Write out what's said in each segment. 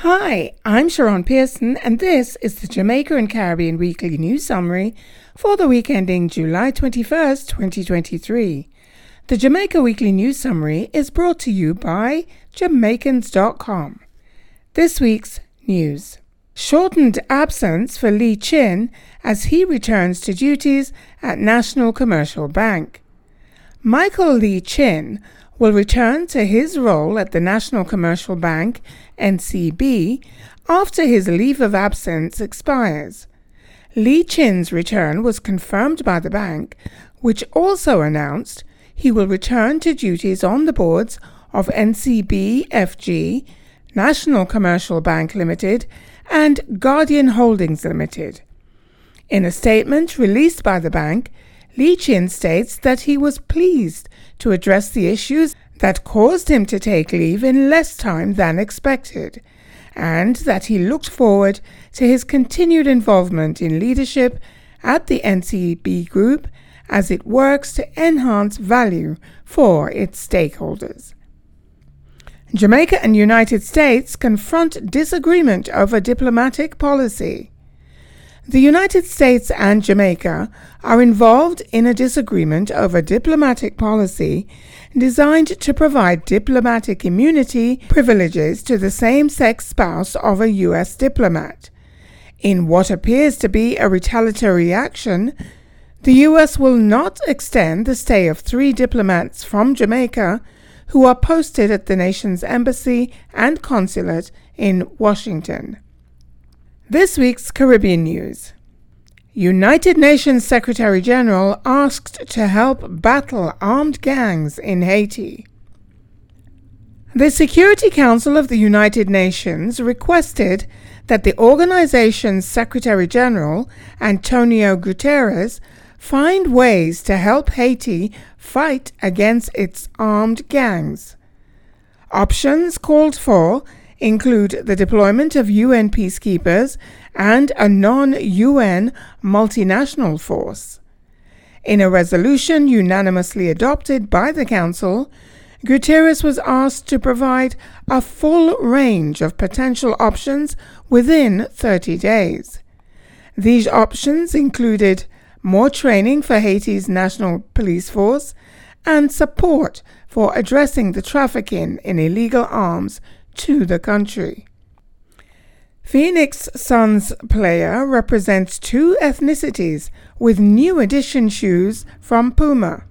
Hi, I'm Sharon Pearson, and this is the Jamaica and Caribbean Weekly News Summary for the week ending July 21st, 2023. The Jamaica Weekly News Summary is brought to you by Jamaicans.com. This week's news shortened absence for Lee Chin as he returns to duties at National Commercial Bank. Michael Lee Chin will return to his role at the National Commercial Bank, NCB, after his leave of absence expires. Lee Chin's return was confirmed by the bank, which also announced he will return to duties on the boards of NCB FG, National Commercial Bank Limited, and Guardian Holdings Limited. In a statement released by the bank, Lee Chin states that he was pleased to address the issues that caused him to take leave in less time than expected, and that he looked forward to his continued involvement in leadership at the NCB Group as it works to enhance value for its stakeholders. Jamaica and United States confront disagreement over diplomatic policy. The United States and Jamaica are involved in a disagreement over diplomatic policy designed to provide diplomatic immunity privileges to the same sex spouse of a U.S. diplomat. In what appears to be a retaliatory action, the U.S. will not extend the stay of three diplomats from Jamaica who are posted at the nation's embassy and consulate in Washington. This week's Caribbean news. United Nations Secretary General asked to help battle armed gangs in Haiti. The Security Council of the United Nations requested that the organization's Secretary General, Antonio Guterres, find ways to help Haiti fight against its armed gangs. Options called for include the deployment of UN peacekeepers and a non UN multinational force. In a resolution unanimously adopted by the Council, Guterres was asked to provide a full range of potential options within 30 days. These options included more training for Haiti's national police force and support for addressing the trafficking in illegal arms to the country. Phoenix Suns player represents two ethnicities with new edition shoes from Puma.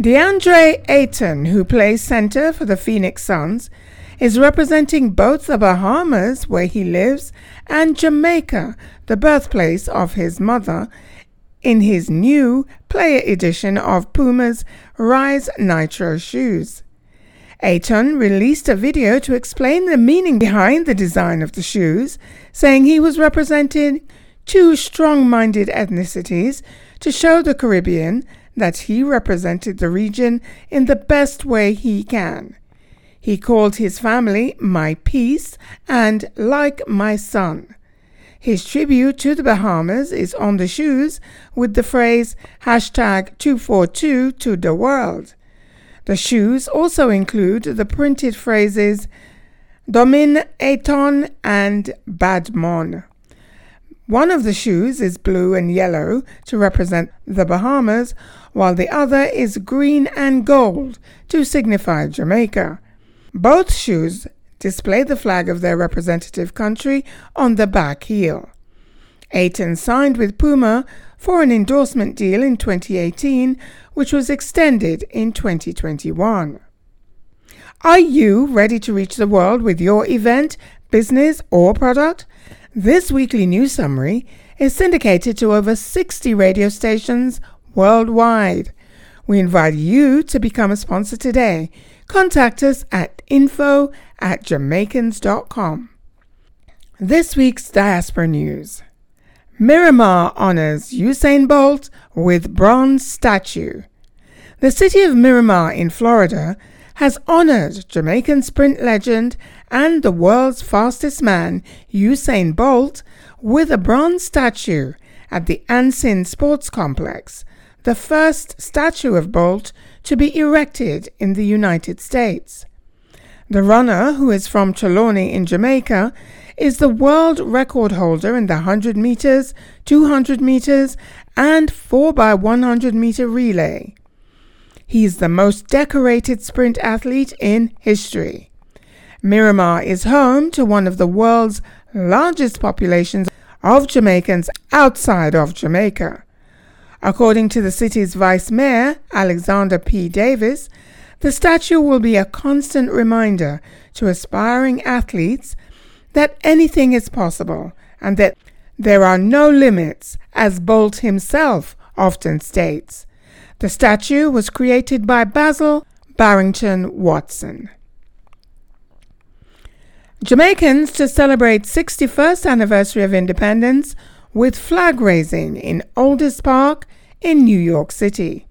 DeAndre Ayton, who plays center for the Phoenix Suns, is representing both the Bahamas, where he lives, and Jamaica, the birthplace of his mother, in his new player edition of Puma's Rise Nitro shoes. Ayton released a video to explain the meaning behind the design of the shoes, saying he was representing two strong minded ethnicities to show the Caribbean that he represented the region in the best way he can. He called his family my peace and like my son. His tribute to the Bahamas is on the shoes with the phrase hashtag 242 to the world. The shoes also include the printed phrases Domin Eton and Badmon. One of the shoes is blue and yellow to represent the Bahamas, while the other is green and gold to signify Jamaica. Both shoes display the flag of their representative country on the back heel. Ayton signed with Puma for an endorsement deal in 2018, which was extended in 2021. Are you ready to reach the world with your event, business, or product? This weekly news summary is syndicated to over 60 radio stations worldwide. We invite you to become a sponsor today. Contact us at info at jamaicans.com. This week's diaspora news. Miramar honors Usain Bolt with bronze statue. The city of Miramar in Florida has honored Jamaican sprint legend and the world's fastest man, Usain Bolt, with a bronze statue at the Ansin Sports Complex, the first statue of Bolt to be erected in the United States. The runner, who is from Trelawny in Jamaica, is the world record holder in the 100 meters, 200 meters, and 4x100 meter relay. He is the most decorated sprint athlete in history. Miramar is home to one of the world's largest populations of Jamaicans outside of Jamaica. According to the city's vice mayor, Alexander P. Davis, the statue will be a constant reminder to aspiring athletes that anything is possible and that there are no limits, as Bolt himself often states. The statue was created by Basil Barrington Watson. Jamaicans to celebrate 61st anniversary of independence with flag raising in Oldest Park in New York City.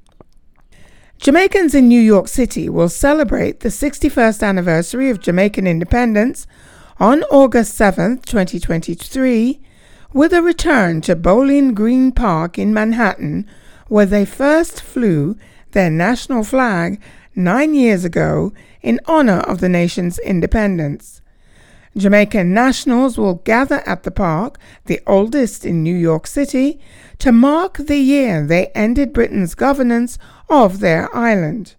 Jamaicans in New York City will celebrate the 61st anniversary of Jamaican independence on August 7, 2023, with a return to Bowling Green Park in Manhattan, where they first flew their national flag nine years ago in honor of the nation's independence. Jamaican nationals will gather at the park, the oldest in New York City, to mark the year they ended Britain's governance of their island.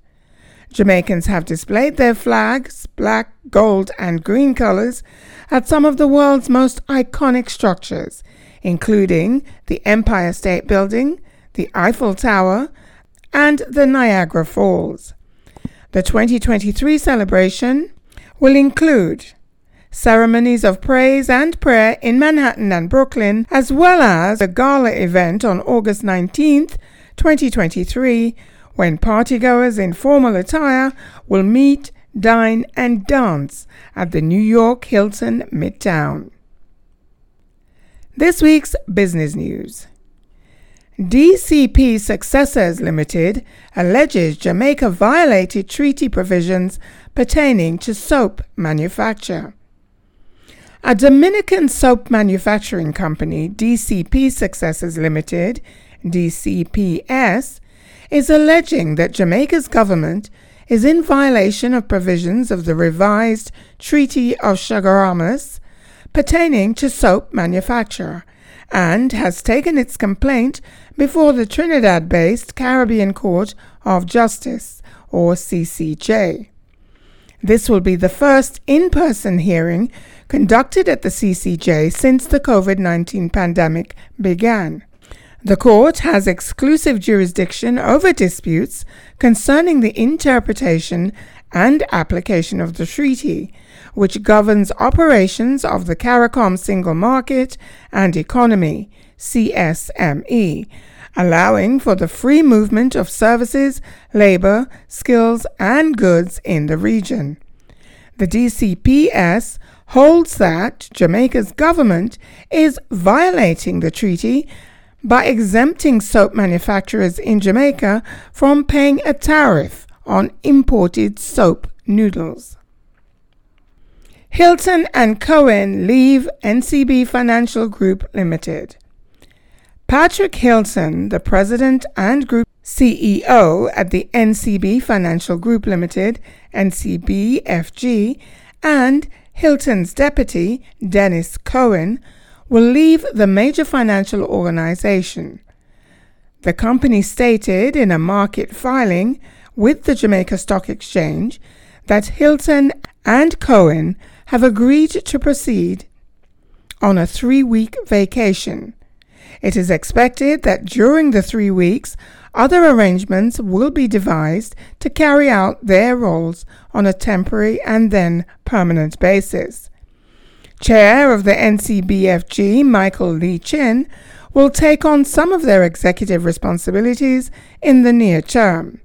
Jamaicans have displayed their flags, black, gold, and green colors, at some of the world's most iconic structures, including the Empire State Building, the Eiffel Tower, and the Niagara Falls. The 2023 celebration will include ceremonies of praise and prayer in Manhattan and Brooklyn, as well as a gala event on August 19th, 2023, when partygoers in formal attire will meet, dine, and dance at the New York Hilton Midtown. This week's business news. DCP Successors Limited alleges Jamaica violated treaty provisions pertaining to soap manufacture. A Dominican soap manufacturing company, DCP Successors Limited, DCPS, is alleging that Jamaica's government is in violation of provisions of the revised Treaty of Chaguaramas pertaining to soap manufacture and has taken its complaint before the Trinidad based Caribbean Court of Justice, or CCJ. This will be the first in person hearing conducted at the CCJ since the COVID 19 pandemic began. The court has exclusive jurisdiction over disputes concerning the interpretation and application of the treaty, which governs operations of the CARICOM Single Market and Economy, CSME, allowing for the free movement of services, labor, skills, and goods in the region. The DCPS holds that Jamaica's government is violating the treaty by exempting soap manufacturers in Jamaica from paying a tariff on imported soap noodles. Hylton and Cohen leave NCB Financial Group Limited. Patrick Hylton, the president and group CEO at the NCB Financial Group Limited, NCBFG, and Hylton's deputy, Dennis Cohen, will leave the major financial organization. The company stated in a market filing with the Jamaica Stock Exchange that Hylton and Cohen have agreed to proceed on a three week vacation it is expected that during the three weeks, other arrangements will be devised to carry out their roles on a temporary and then permanent basis. Chair of the NCBFG, Michael Lee Chin, will take on some of their executive responsibilities in the near term.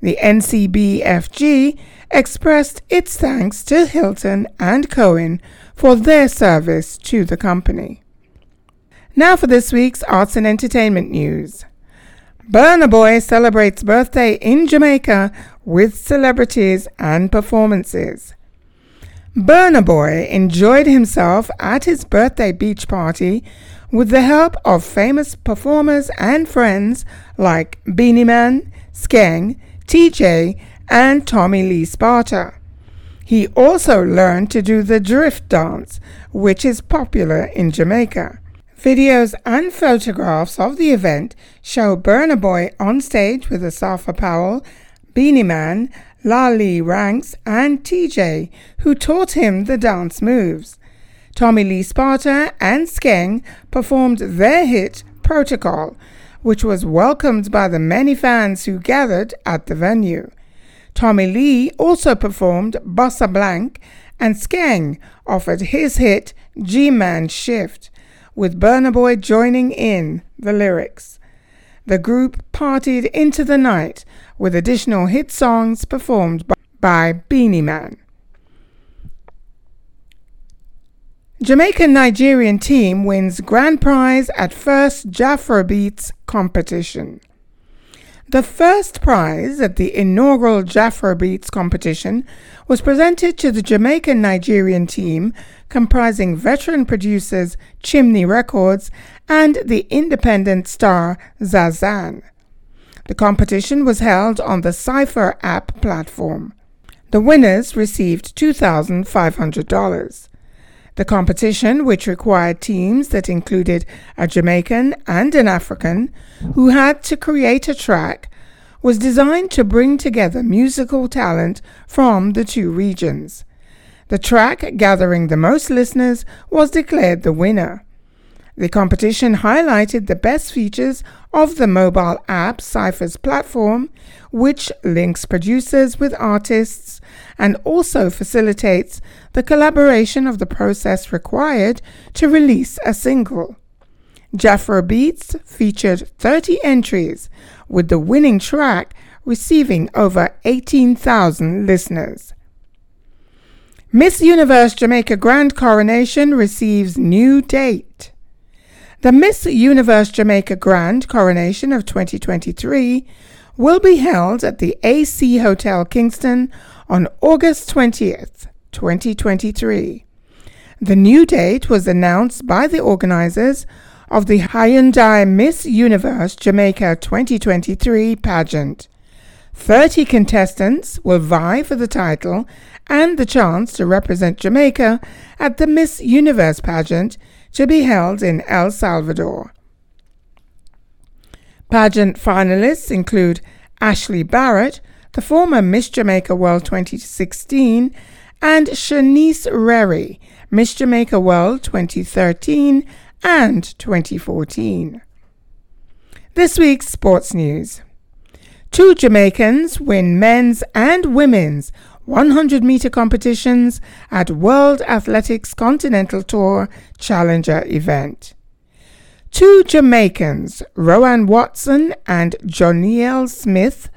The NCBFG expressed its thanks to Hylton and Cohen for their service to the company. Now for this week's arts and entertainment news. Burna Boy celebrates birthday in Jamaica with celebrities and performances. Burna Boy enjoyed himself at his birthday beach party with the help of famous performers and friends like Beenie Man, Skeng, TJ, and Tommy Lee Sparta. He also learned to do the drift dance, which is popular in Jamaica. Videos and photographs of the event show Burna Boy on stage with Asafa Powell, Beenie Man, Lali Ranks, and TJ, who taught him the dance moves. Tommy Lee Sparta and Skeng performed their hit Protocol, which was welcomed by the many fans who gathered at the venue. Tommy Lee also performed Bossa Blank, and Skeng offered his hit G Man Shift with Burna Boy joining in the lyrics. The group partied into the night with additional hit songs performed by Beenie Man. Jamaican Nigerian team wins grand prize at first Beats competition. The first prize at the inaugural Jafro Beats competition was presented to the Jamaican Nigerian team comprising veteran producers Chimney Records and the independent star Zazan. The competition was held on the Cypher app platform. The winners received $2,500. The competition, which required teams that included a Jamaican and an African who had to create a track, was designed to bring together musical talent from the two regions. The track gathering the most listeners was declared the winner. The competition highlighted the best features of the mobile app Cypher's platform, which links producers with artists and also facilitates the collaboration of the process required to release a single. Jafro Beats featured 30 entries, with the winning track receiving over 18,000 listeners. Miss Universe Jamaica Grand Coronation receives new date. The Miss Universe Jamaica Grand Coronation of 2023 will be held at the AC Hotel Kingston on August 20th, 2023. The new date was announced by the organizers of the Hyundai Miss Universe Jamaica 2023 pageant. 30 contestants will vie for the title and the chance to represent Jamaica at the Miss Universe pageant to be held in El Salvador. Pageant finalists include Ashley Barrett, the former Miss Jamaica World 2016, and Shanice Reri, Miss Jamaica World 2013 and 2014. This week's sports news. Two Jamaicans win men's and women's 100 meter competitions at World Athletics Continental Tour Challenger event. Two Jamaicans, Rohan Watson and Jonielle Smith,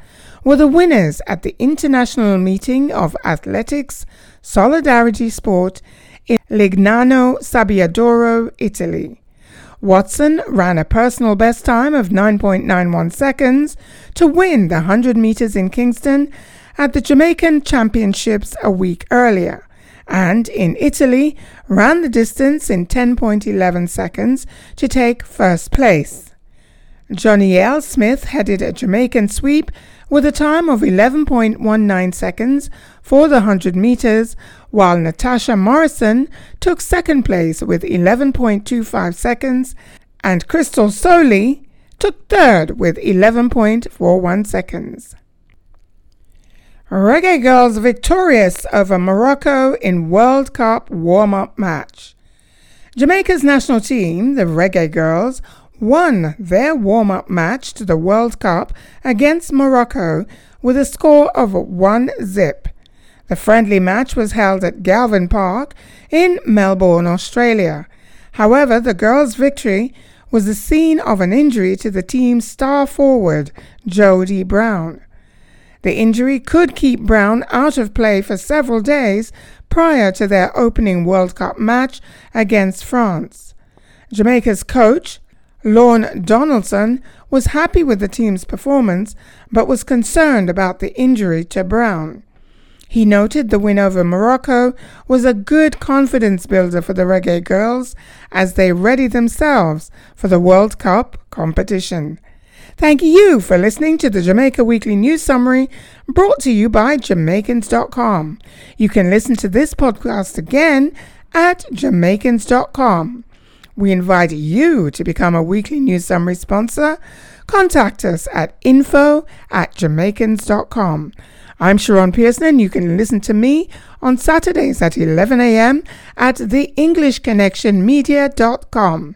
were the winners at the International Meeting of Athletics Solidarity Sport in Lignano Sabbiadoro, Italy. Watson ran a personal best time of 9.91 seconds to win the 100 meters in Kingston at the Jamaican Championships a week earlier, and in Italy ran the distance in 10.11 seconds to take first place. Jonielle Smith headed a Jamaican sweep with a time of 11.19 seconds for the 100 meters, while Natasha Morrison took second place with 11.25 seconds, and Crystal Soley took third with 11.41 seconds. Reggae Girls victorious over Morocco in World Cup warm up match. Jamaica's national team, the Reggae Girls, won their warm up match to the World Cup against Morocco with a score of 1 zip. The friendly match was held at Galvin Park in Melbourne, Australia. However, the girls' victory was the scene of an injury to the team's star forward, Jody Brown. The injury could keep Brown out of play for several days prior to their opening World Cup match against France. Jamaica's coach, Lorne Donaldson, was happy with the team's performance but was concerned about the injury to Brown. He noted the win over Morocco was a good confidence builder for the Reggae girls as they ready themselves for the World Cup competition. Thank you for listening to the Jamaica Weekly News Summary brought to you by Jamaicans.com. You can listen to this podcast again at Jamaicans.com. We invite you to become a weekly news summary sponsor. Contact us at info at Jamaicans.com. I'm Sharon Pearson, and you can listen to me on Saturdays at 11 a.m. at theenglishconnectionmedia.com.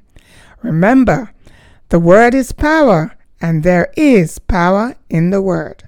Remember, the word is power, and there is power in the word.